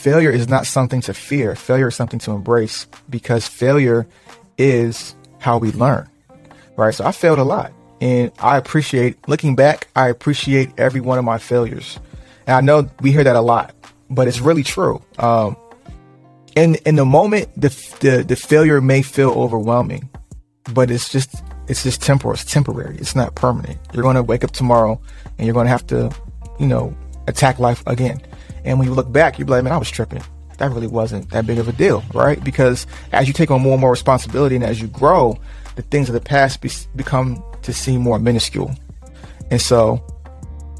failure is not something to fear. Failure is something to embrace because failure is how we learn. Right? So I failed a lot. And I appreciate looking back, I appreciate every one of my failures. And I know we hear that a lot, but it's really true. Um, in in the moment, the, the the failure may feel overwhelming, but it's just it's just temporal. It's temporary. It's not permanent. You're going to wake up tomorrow, and you're going to have to, you know, attack life again. And when you look back, you're like, man, I was tripping. That really wasn't that big of a deal, right? Because as you take on more and more responsibility, and as you grow, the things of the past be- become to seem more minuscule. And so,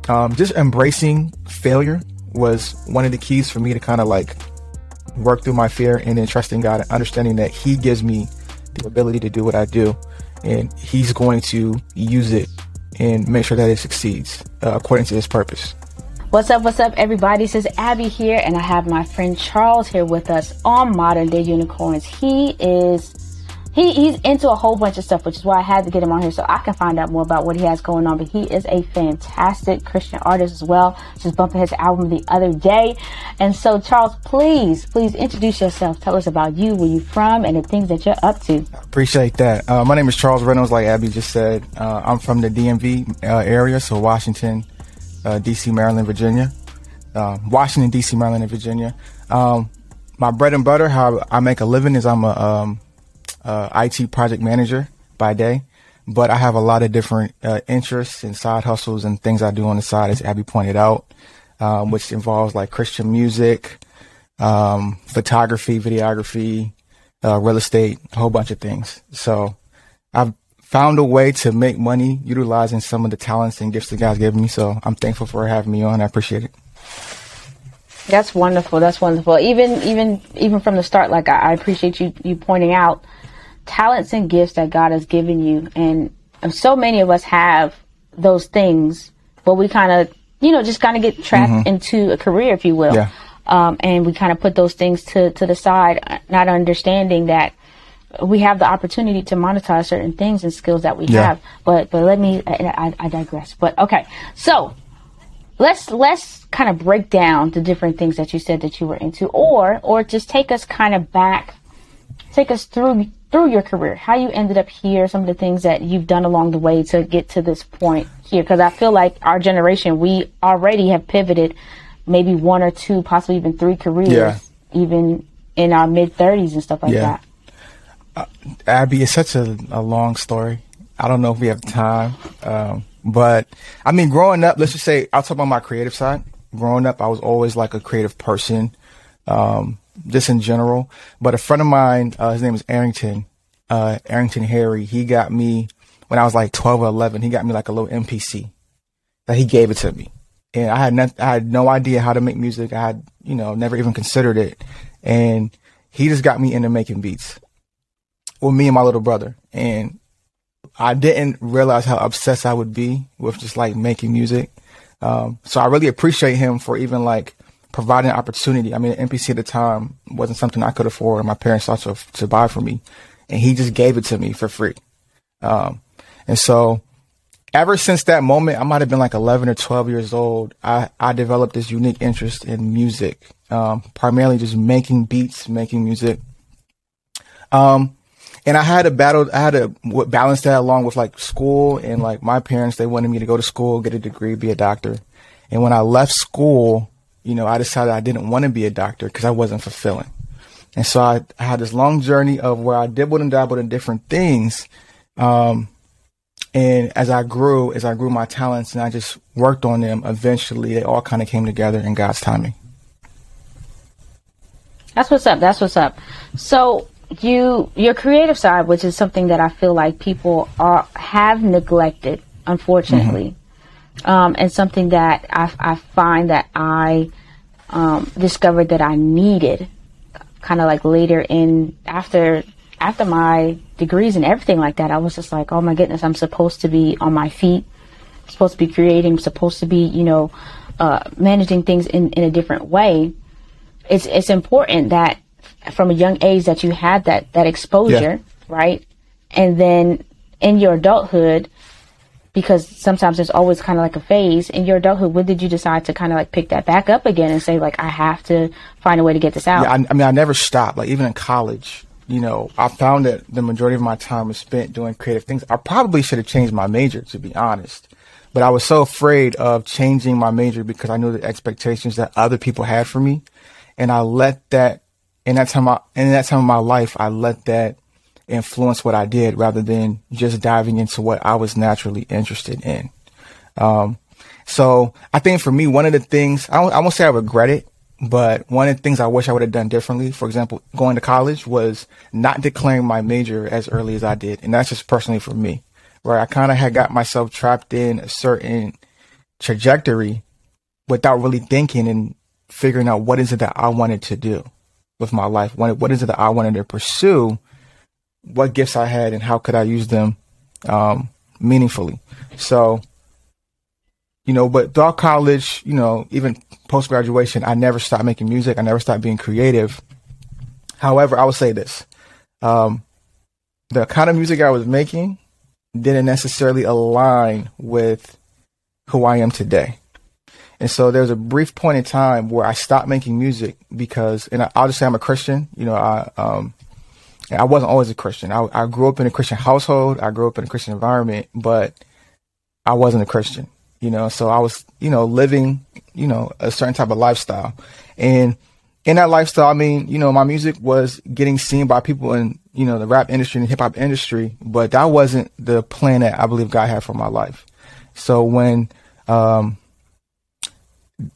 um, just embracing failure was one of the keys for me to kind of like work through my fear and then trusting God and understanding that He gives me the ability to do what I do, and He's going to use it and make sure that it succeeds uh, according to His purpose. What's up, what's up, everybody? This is Abby here, and I have my friend Charles here with us on Modern Day Unicorns. He is he, he's into a whole bunch of stuff, which is why I had to get him on here so I can find out more about what he has going on. But he is a fantastic Christian artist as well. Just bumping his album the other day. And so, Charles, please, please introduce yourself. Tell us about you, where you're from, and the things that you're up to. Appreciate that. Uh, my name is Charles Reynolds, like Abby just said. Uh, I'm from the DMV uh, area, so Washington, uh, D.C., Maryland, Virginia. Uh, Washington, D.C., Maryland, and Virginia. Um, my bread and butter, how I make a living, is I'm a um, uh, IT project manager by day, but I have a lot of different uh, interests and side hustles and things I do on the side, as Abby pointed out, um, which involves like Christian music, um, photography, videography, uh, real estate, a whole bunch of things. So I've found a way to make money utilizing some of the talents and gifts that God's given me. So I'm thankful for having me on. I appreciate it. That's wonderful. That's wonderful. Even even even from the start, like I, I appreciate you you pointing out talents and gifts that God has given you. And so many of us have those things, but we kind of, you know, just kind of get trapped mm-hmm. into a career, if you will. Yeah. Um, and we kind of put those things to, to the side, not understanding that we have the opportunity to monetize certain things and skills that we yeah. have. But, but let me, I, I digress. But okay. So let's, let's kind of break down the different things that you said that you were into or, or just take us kind of back, take us through through your career, how you ended up here, some of the things that you've done along the way to get to this point here. Because I feel like our generation, we already have pivoted maybe one or two, possibly even three careers, yeah. even in our mid 30s and stuff like yeah. that. Uh, Abby, it's such a, a, long story. I don't know if we have time. Um, but I mean, growing up, let's just say, I'll talk about my creative side. Growing up, I was always like a creative person. Um, just in general. But a friend of mine, uh, his name is Arrington, uh, Arrington Harry. He got me when I was like 12 or 11. He got me like a little MPC that he gave it to me. And I had no, I had no idea how to make music. I had, you know, never even considered it. And he just got me into making beats with me and my little brother. And I didn't realize how obsessed I would be with just like making music. Um, so I really appreciate him for even like providing an opportunity. I mean, MPC at the time wasn't something I could afford. and My parents thought to, to buy for me, and he just gave it to me for free. Um, and so, ever since that moment, I might have been like 11 or 12 years old. I, I developed this unique interest in music, um, primarily just making beats, making music. Um, and I had to battle, I had to balance that along with like school and like my parents, they wanted me to go to school, get a degree, be a doctor. And when I left school, you know, I decided I didn't want to be a doctor because I wasn't fulfilling. And so I, I, had this long journey of where I dibbled and dabbled in different things. Um, and as I grew, as I grew my talents and I just worked on them, eventually they all kind of came together in God's timing. That's what's up. That's what's up. So you, your creative side, which is something that I feel like people are, have neglected, unfortunately. Mm-hmm um, and something that I, I find that I um, discovered that I needed, kind of like later in after after my degrees and everything like that. I was just like, oh my goodness, I'm supposed to be on my feet, supposed to be creating, supposed to be, you know, uh, managing things in, in a different way. It's it's important that from a young age that you had that that exposure, yeah. right? And then in your adulthood, because sometimes there's always kind of like a phase in your adulthood. When did you decide to kind of like pick that back up again and say like I have to find a way to get this out? Yeah, I, I mean, I never stopped. Like even in college, you know, I found that the majority of my time was spent doing creative things. I probably should have changed my major, to be honest. But I was so afraid of changing my major because I knew the expectations that other people had for me. And I let that, in that time, I, in that time of my life, I let that influence what I did rather than just diving into what I was naturally interested in. Um, so I think for me, one of the things, I, I won't say I regret it, but one of the things I wish I would have done differently, for example, going to college was not declaring my major as early as I did. And that's just personally for me, where I kind of had got myself trapped in a certain trajectory without really thinking and figuring out what is it that I wanted to do with my life. What, what is it that I wanted to pursue? what gifts I had and how could I use them um, meaningfully. So, you know, but throughout college, you know, even post graduation, I never stopped making music. I never stopped being creative. However, I will say this: um, the kind of music I was making didn't necessarily align with who I am today. And so there was a brief point in time where I stopped making music because, and I, will just say I'm a Christian. You know, I um, I wasn't always a Christian. I, I grew up in a Christian household. I grew up in a Christian environment, but I wasn't a Christian, you know, so I was, you know, living, you know, a certain type of lifestyle. And in that lifestyle, I mean, you know, my music was getting seen by people in, you know, the rap industry and hip hop industry, but that wasn't the plan that I believe God had for my life. So when, um,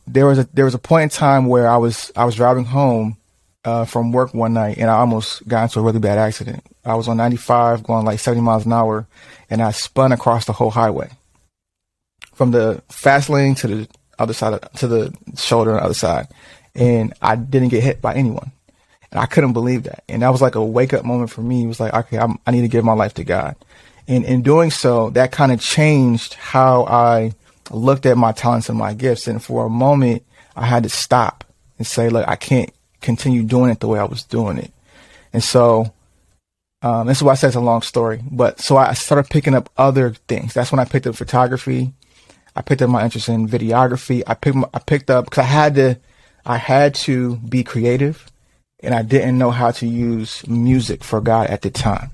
there was a, there was a point in time where I was, I was driving home uh, from work one night and I almost got into a really bad accident. I was on 95 going like 70 miles an hour and I spun across the whole highway from the fast lane to the other side, of, to the shoulder on the other side. And I didn't get hit by anyone. And I couldn't believe that. And that was like a wake up moment for me. It was like, okay, I'm, I need to give my life to God. And in doing so, that kind of changed how I looked at my talents and my gifts. And for a moment, I had to stop and say, look, I can't continue doing it the way I was doing it. And so, um, this is why I said it's a long story. But so I started picking up other things. That's when I picked up photography. I picked up my interest in videography. I picked, I picked up because I had to, I had to be creative and I didn't know how to use music for God at the time.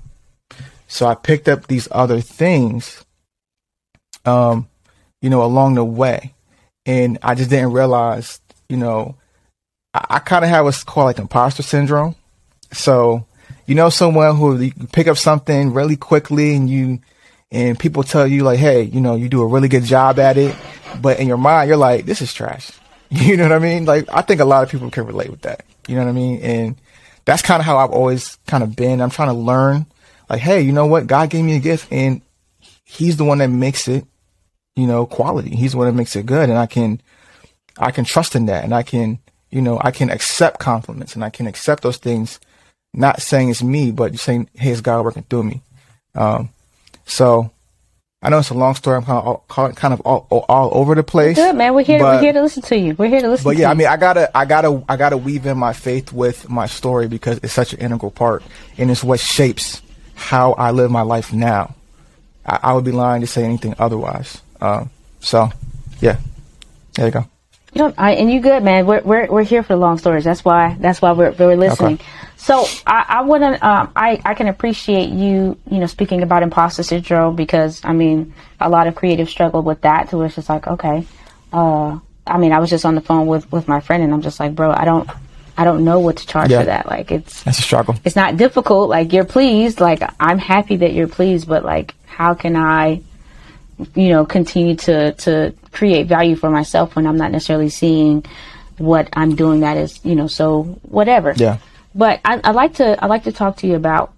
So I picked up these other things, um, you know, along the way. And I just didn't realize, you know, I, I kind of have what's called like imposter syndrome. So, you know, someone who you pick up something really quickly and you, and people tell you like, hey, you know, you do a really good job at it, but in your mind, you're like, this is trash. You know what I mean? Like, I think a lot of people can relate with that. You know what I mean? And that's kind of how I've always kind of been. I'm trying to learn, like, hey, you know what? God gave me a gift, and He's the one that makes it, you know, quality. He's that makes it good, and I can, I can trust in that, and I can you know, I can accept compliments and I can accept those things, not saying it's me, but saying, hey, it's God working through me. Um, so I know it's a long story. I'm kind of all, kind of all, all over the place. Good man. We're here. But, we're here to listen to you. We're here to listen. But yeah, I mean, I gotta, I gotta, I gotta weave in my faith with my story because it's such an integral part, and it's what shapes how I live my life now. I, I would be lying to say anything otherwise. Um, so, yeah, there you go. You know, I, and you good, man. We're, we're, we're here for the long stories. That's why, that's why we're, we're listening. Okay. So I, I wouldn't, um, I, I can appreciate you, you know, speaking about imposter syndrome because I mean, a lot of creatives struggle with that to where it's just like, okay, uh, I mean, I was just on the phone with, with my friend and I'm just like, bro, I don't, I don't know what to charge yeah. for that. Like it's, that's a struggle. It's not difficult. Like you're pleased. Like I'm happy that you're pleased, but like, how can I, you know, continue to, to create value for myself when I'm not necessarily seeing what I'm doing that is, you know, so whatever. Yeah. But I, I like to, I like to talk to you about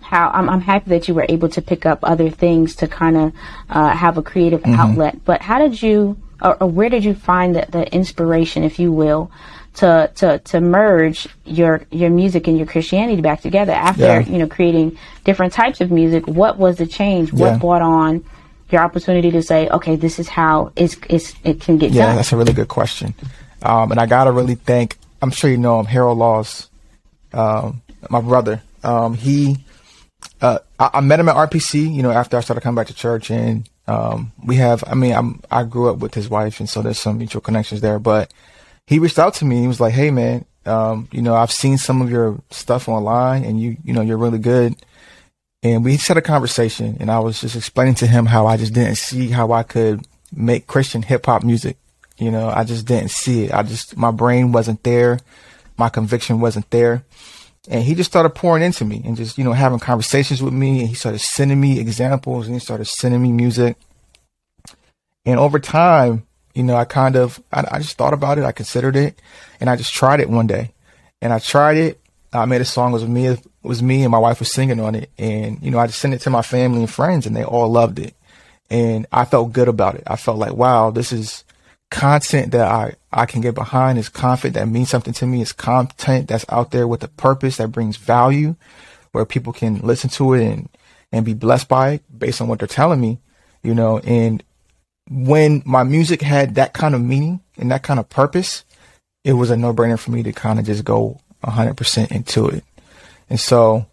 how I'm, I'm happy that you were able to pick up other things to kind of uh, have a creative mm-hmm. outlet. But how did you, or, or, where did you find the, the inspiration, if you will, to, to, to merge your, your music and your Christianity back together after, yeah. you know, creating different types of music? What was the change? What yeah. brought on your opportunity to say, okay, this is how it's, it's it can get yeah, done? Yeah, that's a really good question. Um, and I got to really thank, I'm sure you know him, Harold Laws, um, my brother. Um, he, uh, I, I, met him at RPC, you know, after I started coming back to church and Um, we have, I mean, I'm, I grew up with his wife and so there's some mutual connections there, but he reached out to me. He was like, Hey man, um, you know, I've seen some of your stuff online and you, you know, you're really good. And we had a conversation and I was just explaining to him how I just didn't see how I could make Christian hip hop music. You know, I just didn't see it. I just, my brain wasn't there. My conviction wasn't there. And he just started pouring into me and just, you know, having conversations with me. And he started sending me examples and he started sending me music. And over time, you know, I kind of, I, I just thought about it. I considered it and I just tried it one day and I tried it. I made a song. It was me, it was me and my wife was singing on it. And, you know, I just sent it to my family and friends and they all loved it. And I felt good about it. I felt like, wow, this is content that I, I can get behind. It's content that means something to me. It's content that's out there with a purpose that brings value where people can listen to it and, and be blessed by it based on what they're telling me, you know, and when my music had that kind of meaning and that kind of purpose, it was a no brainer for me to kind of just go 100% into it. And so,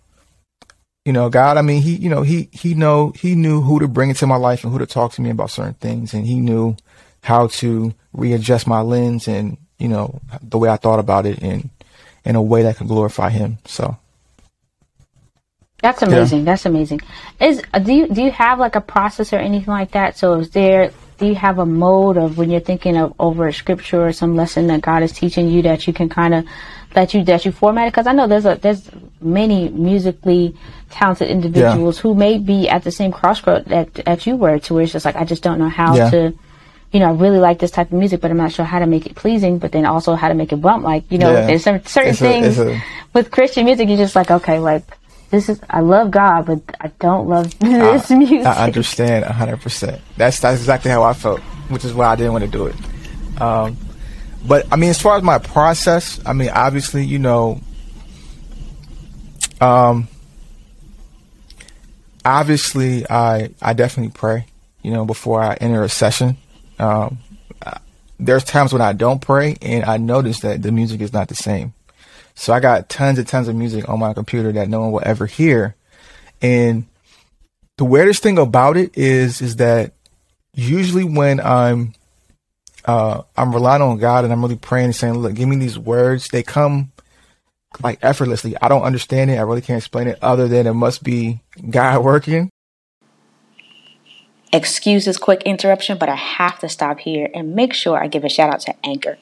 you know, God, I mean, he, you know, he, he know, he knew who to bring into my life and who to talk to me about certain things. And he knew how to readjust my lens and, you know, the way I thought about it in, in a way that could glorify him. So. That's amazing. Yeah. That's amazing. Is do you do you have like a process or anything like that? So is there do you have a mode of when you're thinking of over a scripture or some lesson that God is teaching you that you can kind of that you that you format it? Because I know there's a there's many musically talented individuals yeah. who may be at the same crossroad that that you were to where it's just like I just don't know how yeah. to you know, I really like this type of music, but I'm not sure how to make it pleasing, but then also how to make it bump. Like, you know, yeah. there's some certain it's things a, a, with Christian music, you're just like, okay, like, this is I love God, but I don't love this I, music. I understand hundred percent. That's that's exactly how I felt, which is why I didn't want to do it. Um, but I mean, as far as my process, I mean, obviously, you know, um, obviously, I I definitely pray, you know, before I enter a session. Um, there's times when I don't pray, and I notice that the music is not the same. So I got tons and tons of music on my computer that no one will ever hear. And the weirdest thing about it is, is that usually when I'm, uh, I'm relying on God and I'm really praying and saying, look, give me these words. They come like effortlessly. I don't understand it. I really can't explain it other than it must be God working. Excuse this quick interruption, but I have to stop here and make sure I give a shout out to Anchor.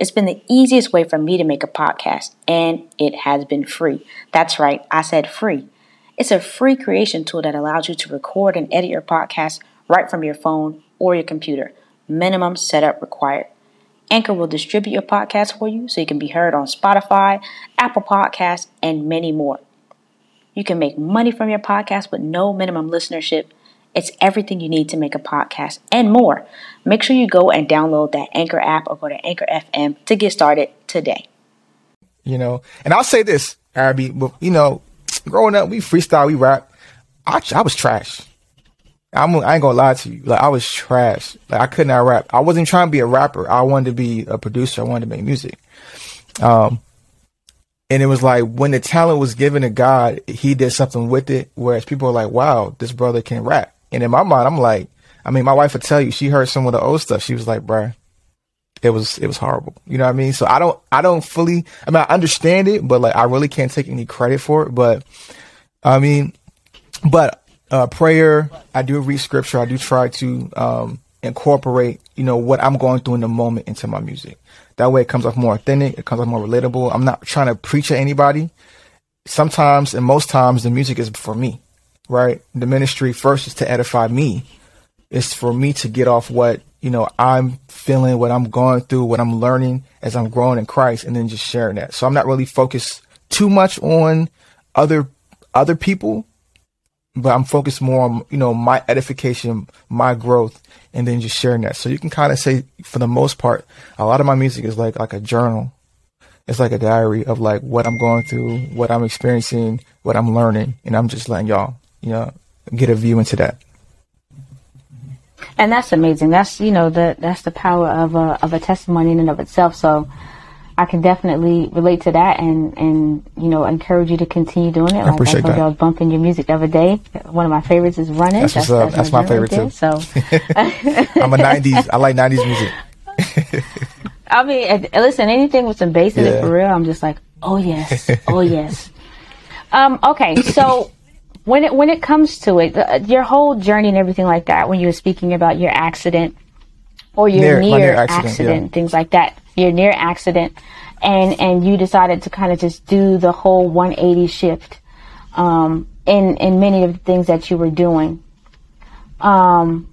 It's been the easiest way for me to make a podcast, and it has been free. That's right, I said free. It's a free creation tool that allows you to record and edit your podcast right from your phone or your computer. Minimum setup required. Anchor will distribute your podcast for you so you can be heard on Spotify, Apple Podcasts, and many more. You can make money from your podcast with no minimum listenership it's everything you need to make a podcast and more. Make sure you go and download that Anchor app or go to Anchor FM to get started today. You know, and I'll say this, Arabi, you know, growing up, we freestyle, we rap. I, I was trash. I'm, I ain't gonna lie to you. Like I was trash. Like I could not rap. I wasn't trying to be a rapper. I wanted to be a producer. I wanted to make music. Um, and it was like when the talent was given to God, he did something with it. Whereas people are like, wow, this brother can rap. And in my mind, I'm like, I mean, my wife would tell you, she heard some of the old stuff. She was like, bruh, it was, it was horrible. You know what I mean? So I don't, I don't fully, I mean, I understand it, but like, I really can't take any credit for it. But I mean, but, uh, prayer, I do read scripture. I do try to, um, incorporate, you know, what I'm going through in the moment into my music. That way it comes off more authentic. It comes off more relatable. I'm not trying to preach at anybody. Sometimes and most times the music is for me right? The ministry first is to edify me. It's for me to get off what, you know, I'm feeling, what I'm going through, what I'm learning as I'm growing in Christ and then just sharing that. So I'm not really focused too much on other other people, but I'm focused more on, you know, my edification, my growth, and then just sharing that. So you can kind of say for the most part, a lot of my music is like like a journal. It's like a diary of like what I'm going through, what I'm experiencing, what I'm learning, and I'm just letting y'all you know, get a view into that. And that's amazing. That's you know the that's the power of a of a testimony in and of itself. So I can definitely relate to that and, and, you know, encourage you to continue doing it. I appreciate I told that. I was bumping your music the other day. One of my favorites is Running. That's what's up. That's my favorite did, too. So, I'm a '90s. I like '90s music. I mean, listen, anything with some bass in it for real, I'm just like, oh yes, oh yes. Um, okay, so when it when it comes to it, the, your whole journey and everything like that, when you were speaking about your accident or your Near- near, near accident, accident, yeah. things like that, your near accident, and and you decided to kind of just do the whole 180 shift um, in in many of the things that you were doing. Um,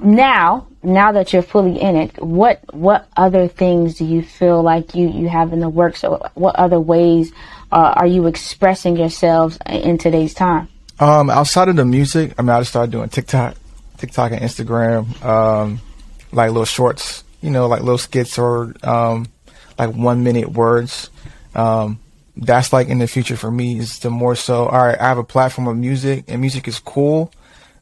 now, now that you're fully in it, what what other things do you feel like you you have in the works, or what other ways uh, are you expressing yourselves in today's time? Um, outside of the music, I mean, I just started doing TikTok, TikTok and Instagram, um, like little shorts, you know, like little skits or um, like one minute words. Um, that's like in the future for me is the more so. All right, I have a platform of music, and music is cool,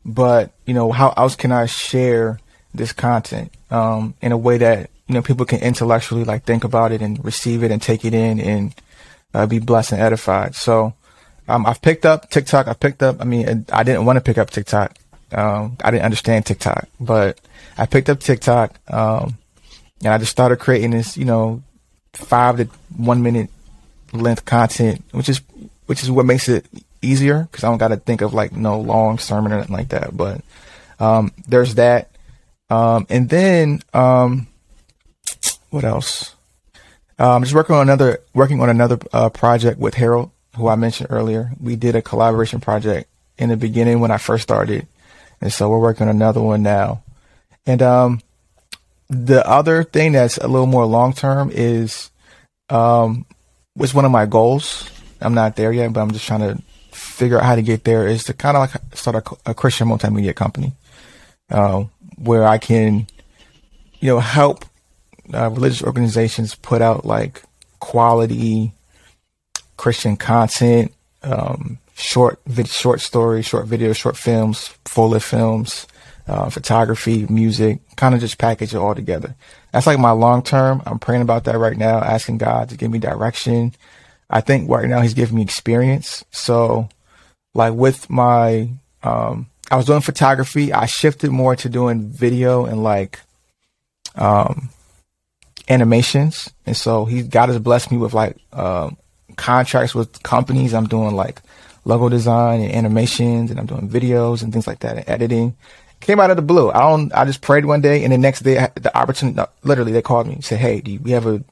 but you know, how else can I share this content um, in a way that you know people can intellectually like think about it and receive it and take it in and uh, be blessed and edified. So um, I've picked up TikTok. I picked up. I mean, I didn't want to pick up TikTok. Um, I didn't understand TikTok, but I picked up TikTok, um, and I just started creating this, you know, five to one minute length content, which is which is what makes it easier because I don't got to think of like no long sermon or nothing like that. But um, there's that, um, and then um, what else? Um, just working on another working on another uh, project with Harold, who I mentioned earlier. We did a collaboration project in the beginning when I first started, and so we're working on another one now. And um, the other thing that's a little more long term is um, was one of my goals. I'm not there yet, but I'm just trying to figure out how to get there. Is to kind of like start a, a Christian multimedia company uh, where I can, you know, help uh, religious organizations put out like quality Christian content, um, short vid- short stories, short videos, short films, full length films, uh, photography, music, kind of just package it all together. That's like my long term. I'm praying about that right now, asking God to give me direction. I think right now He's giving me experience. So, like with my, um, I was doing photography. I shifted more to doing video and like, um, animations. And so he, God has blessed me with like, um, contracts with companies. I'm doing like logo design and animations and I'm doing videos and things like that and editing. Came out of the blue. I don't, I just prayed one day and the next day the opportunity, literally they called me and said, Hey, do you, we have a,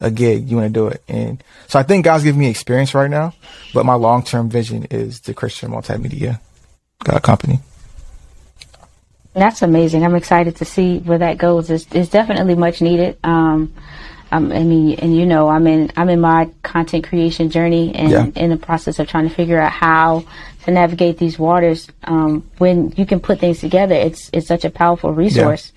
a gig. You want to do it. And so I think God's giving me experience right now, but my long-term vision is the Christian multimedia uh, company. That's amazing. I'm excited to see where that goes. It's, it's definitely much needed. Um, um, I mean, and you know, I'm in I'm in my content creation journey and Yeah. in the process of trying to figure out how to navigate these waters. Um, when you can put things together, it's it's such a powerful resource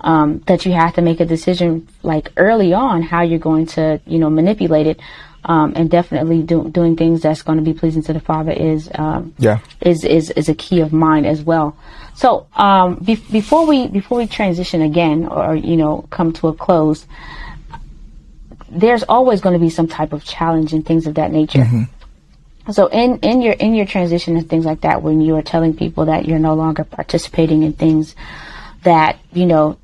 um, that you have to make a decision like early on how you're going to you know manipulate it. Um, and definitely do, doing things that's going to be pleasing to the Father is um, Yeah. is is is a key of mine as well. So um, be- before we before we transition again, or you know, come to a close, there's always going to be some type of challenge and things of that nature. So in in your in your transition and things like that, when you are telling people that you're no longer participating in things that you know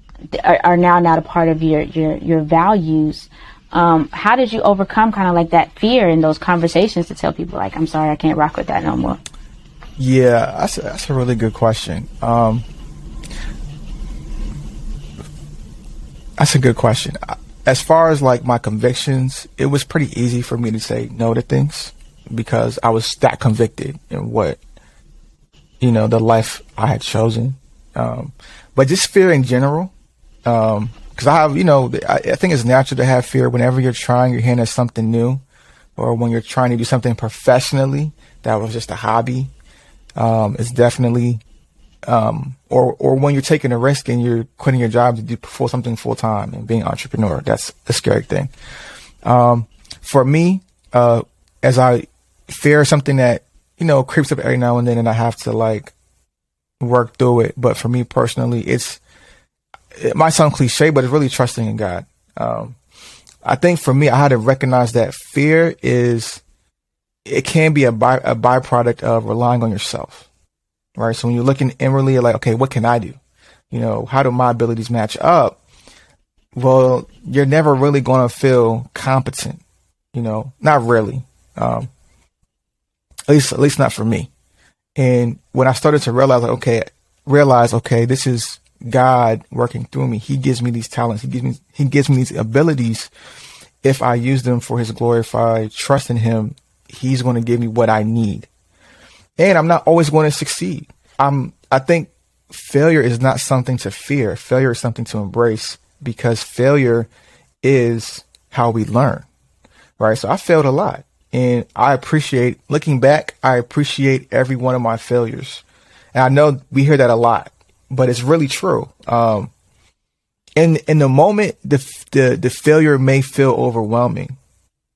are, are now not a part of your your your values. Um, how did you overcome kind of like that fear in those conversations to tell people like, I'm sorry, I can't rock with that no more? Yeah, that's a, that's a really good question. Um, that's a good question. As far as like my convictions, it was pretty easy for me to say no to things because I was that convicted in what you know the life I had chosen. Um, but just fear in general, because I have you know I, I think it's natural to have fear whenever you're trying your hand at something new, or when you're trying to do something professionally that was just a hobby um, it's definitely um, or or when you're taking a risk and you're quitting your job to do for something full time and being an entrepreneur. That's a scary thing. Um, for me, uh, as I fear something that you know creeps up every now and then, and I have to like work through it. But for me personally, it's it might sound cliche, but it's really trusting in God. Um, I think for me, I had to recognize that fear is, it can be a, by, a byproduct of relying on yourself, right? So when you're looking inwardly, like, okay, what can I do? You know, how do my abilities match up? Well, you're never really going to feel competent, you know, not really. Um, at least, at least not for me. And when I started to realize, like, okay, realize, okay, this is God working through me. He gives me these talents. He gives me, he gives me these abilities. If I use them for his glory, if I trust in him, he's going to give me what I need. And I'm not always going to succeed. I'm, I think failure is not something to fear. Failure is something to embrace because failure is how we learn. Right. So I failed a lot and I appreciate looking back. I appreciate every one of my failures. And I know we hear that a lot but it's really true. Um, in in the moment, the the the failure may feel overwhelming,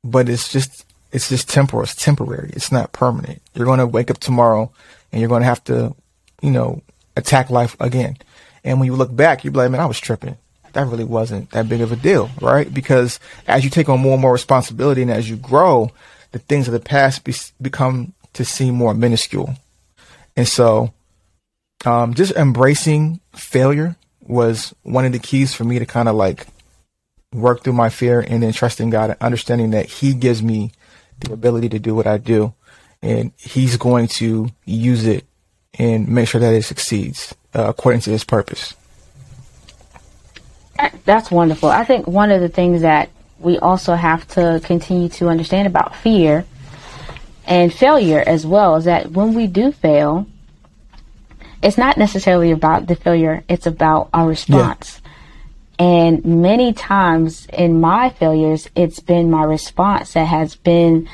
but it's just it's just temporal. It's temporary. It's not permanent. You're going to wake up tomorrow, and you're going to have to, you know, attack life again. And when you look back, you're like, man, I was tripping. That really wasn't that big of a deal, right? Because as you take on more and more responsibility, and as you grow, the things of the past be, become to seem more minuscule. And so um, just embracing failure was one of the keys for me to kind of like work through my fear and then trusting God and understanding that He gives me the ability to do what I do and He's going to use it and make sure that it succeeds uh, according to His purpose. That's wonderful. I think one of the things that we also have to continue to understand about fear and failure as well is that when we do fail, it's not necessarily about the failure, it's about our response. Yeah. And many times in my failures, it's been my response that has been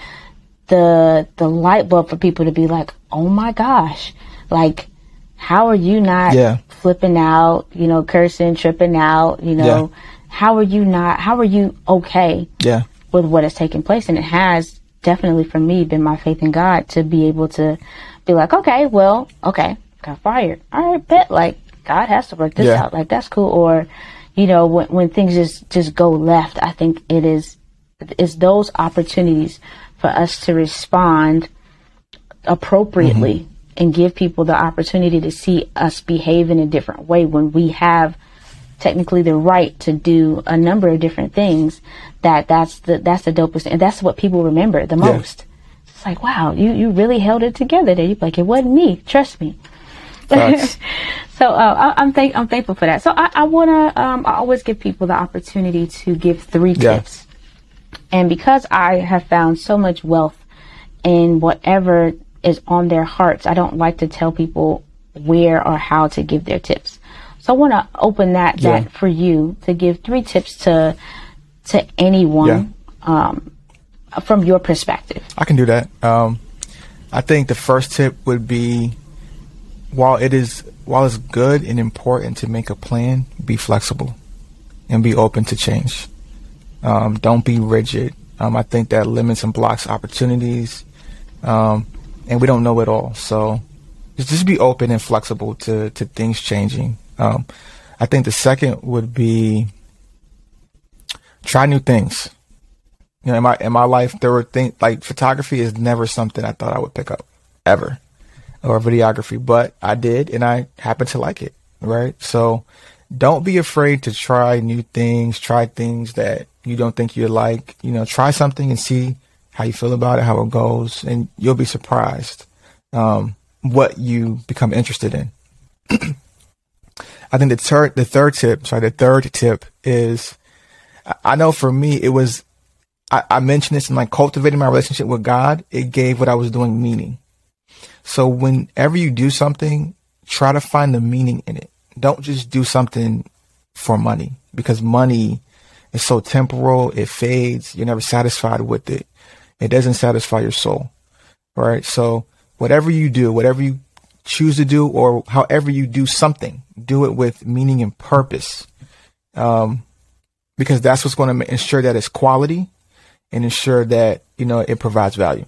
the the light bulb for people to be like, "Oh my gosh." Like how are you not yeah. flipping out, you know, cursing, tripping out, you know? Yeah. How are you not how are you okay yeah. with what is taking place? And it has definitely for me been my faith in God to be able to be like, okay, well, okay, got fired. All right, bet. Like God has to work this yeah. out. Like that's cool. Or, you know, when when things just just go left, I think it is is those opportunities for us to respond appropriately mm-hmm. and give people the opportunity to see us behave in a different way when we have technically the right to do a number of different things that that's the that's the dopest and that's what people remember the most yeah. it's like wow you you really held it together there you're like it wasn't me trust me so uh, I, am thank I'm thankful for that. So I, I want to um, I always give people the opportunity to give three yeah. tips, and because I have found so much wealth in whatever is on their hearts, I don't like to tell people where or how to give their tips. So I want to open that yeah. that for you to give three tips to to anyone yeah. um, from your perspective. I can do that. Um, I think the first tip would be while it is while it's good and important to make a plan, be flexible and be open to change. Um, don't be rigid. Um, I think that limits and blocks opportunities, um, and we don't know it all. So just be open and flexible to to things changing. Um, I think the second would be try new things. You know, in my in my life, there were things like photography is never something I thought I would pick up ever or videography, but I did and I happen to like it, right? So don't be afraid to try new things, try things that you don't think you like, you know, try something and see how you feel about it, how it goes, and you'll be surprised um, what you become interested in. I think the third, the third tip, sorry, the third tip is, I know for me, it was, I, I mentioned this in like cultivating my relationship with God. It gave what I was doing meaning. So whenever you do something, try to find the meaning in it. Don't just do something for money because money is so temporal. It fades. You're never satisfied with it. It doesn't satisfy your soul. Right. So whatever you do, whatever you choose to do or however you do something, do it with meaning and purpose. Um, because that's what's going to ensure that it's quality and ensure that, you know, it provides value.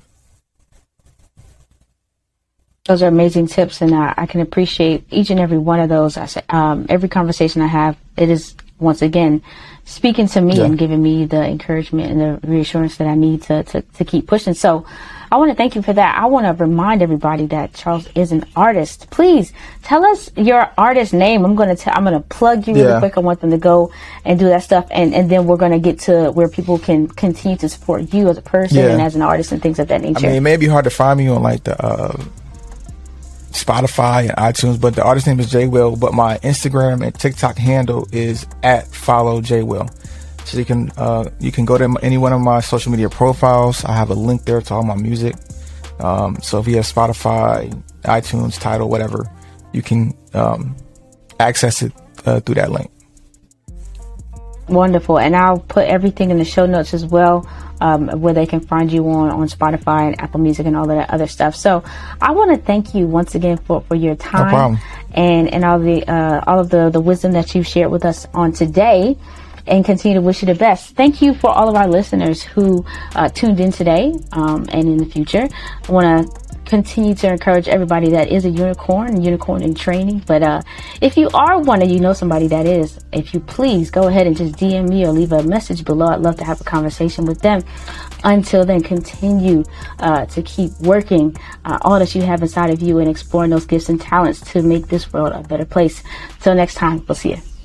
Those are amazing tips, and I, I can appreciate each and every one of those. I say, um, every conversation I have, it is once again speaking to me Yeah. and giving me the encouragement and the reassurance that I need to, to, to keep pushing. So I want to thank you for that. I want to remind everybody that Charles is an artist. Please tell us your artist name. I'm going to tell, I'm going to plug you really quick. I want them to go and do that stuff. And, and then we're going to get to where people can continue to support you as a person Yeah. and as an artist and things of that I nature. mean, it may be hard to find me on like the uh, Spotify and iTunes, but the artist name is J Will. But my Instagram and TikTok handle is at follow J Will. So you can uh, you can go to any one of my social media profiles. I have a link there to all my music. Um, so if you have Spotify, iTunes, Tidal, whatever, you can um, access it uh, through that link. Wonderful. And I'll put everything in the show notes as well, um, where they can find you on, on Spotify and Apple Music and all of that other stuff. So I want to thank you once again for, for your time problem. and, and all the, uh, all of the, the wisdom that you've shared with us on today and continue to wish you the best. Thank you for all of our listeners who uh, tuned in today um, and in the future. I want to continue to encourage everybody that is a unicorn, unicorn in training. But uh, if you are one or you know somebody that is, if you please go ahead and just DM me or leave a message below. I'd love to have a conversation with them. Until then, continue uh, to keep working uh, all that you have inside of you and exploring those gifts and talents to make this world a better place. Till next time, we'll see you.